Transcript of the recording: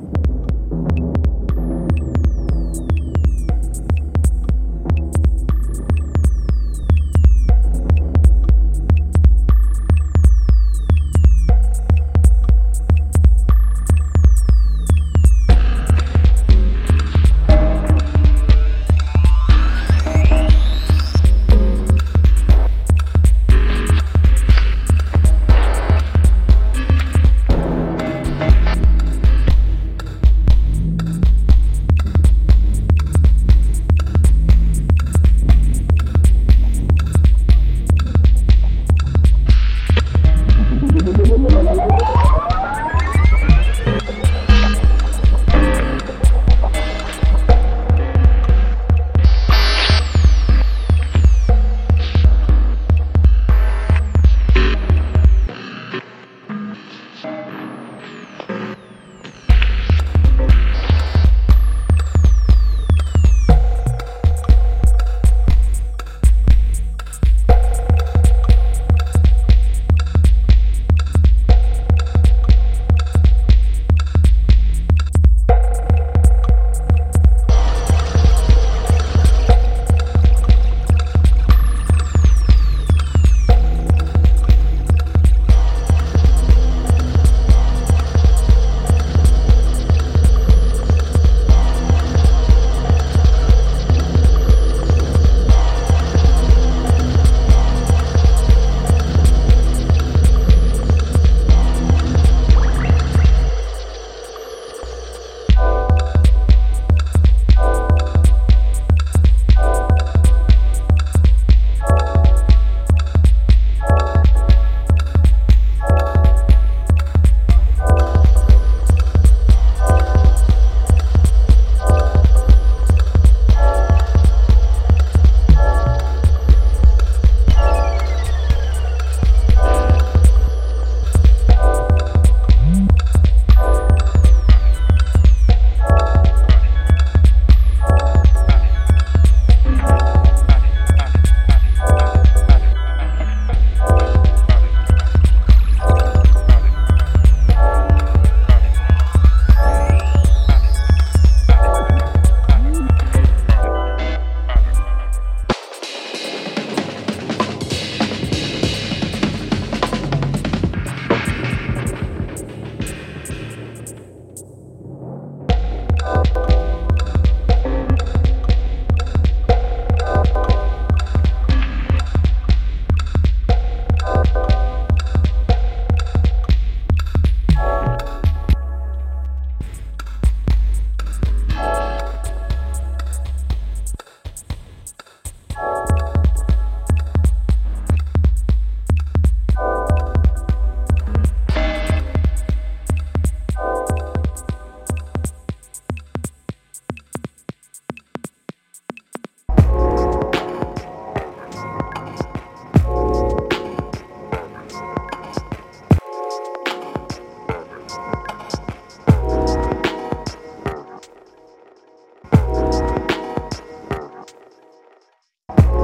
Podcast. Música you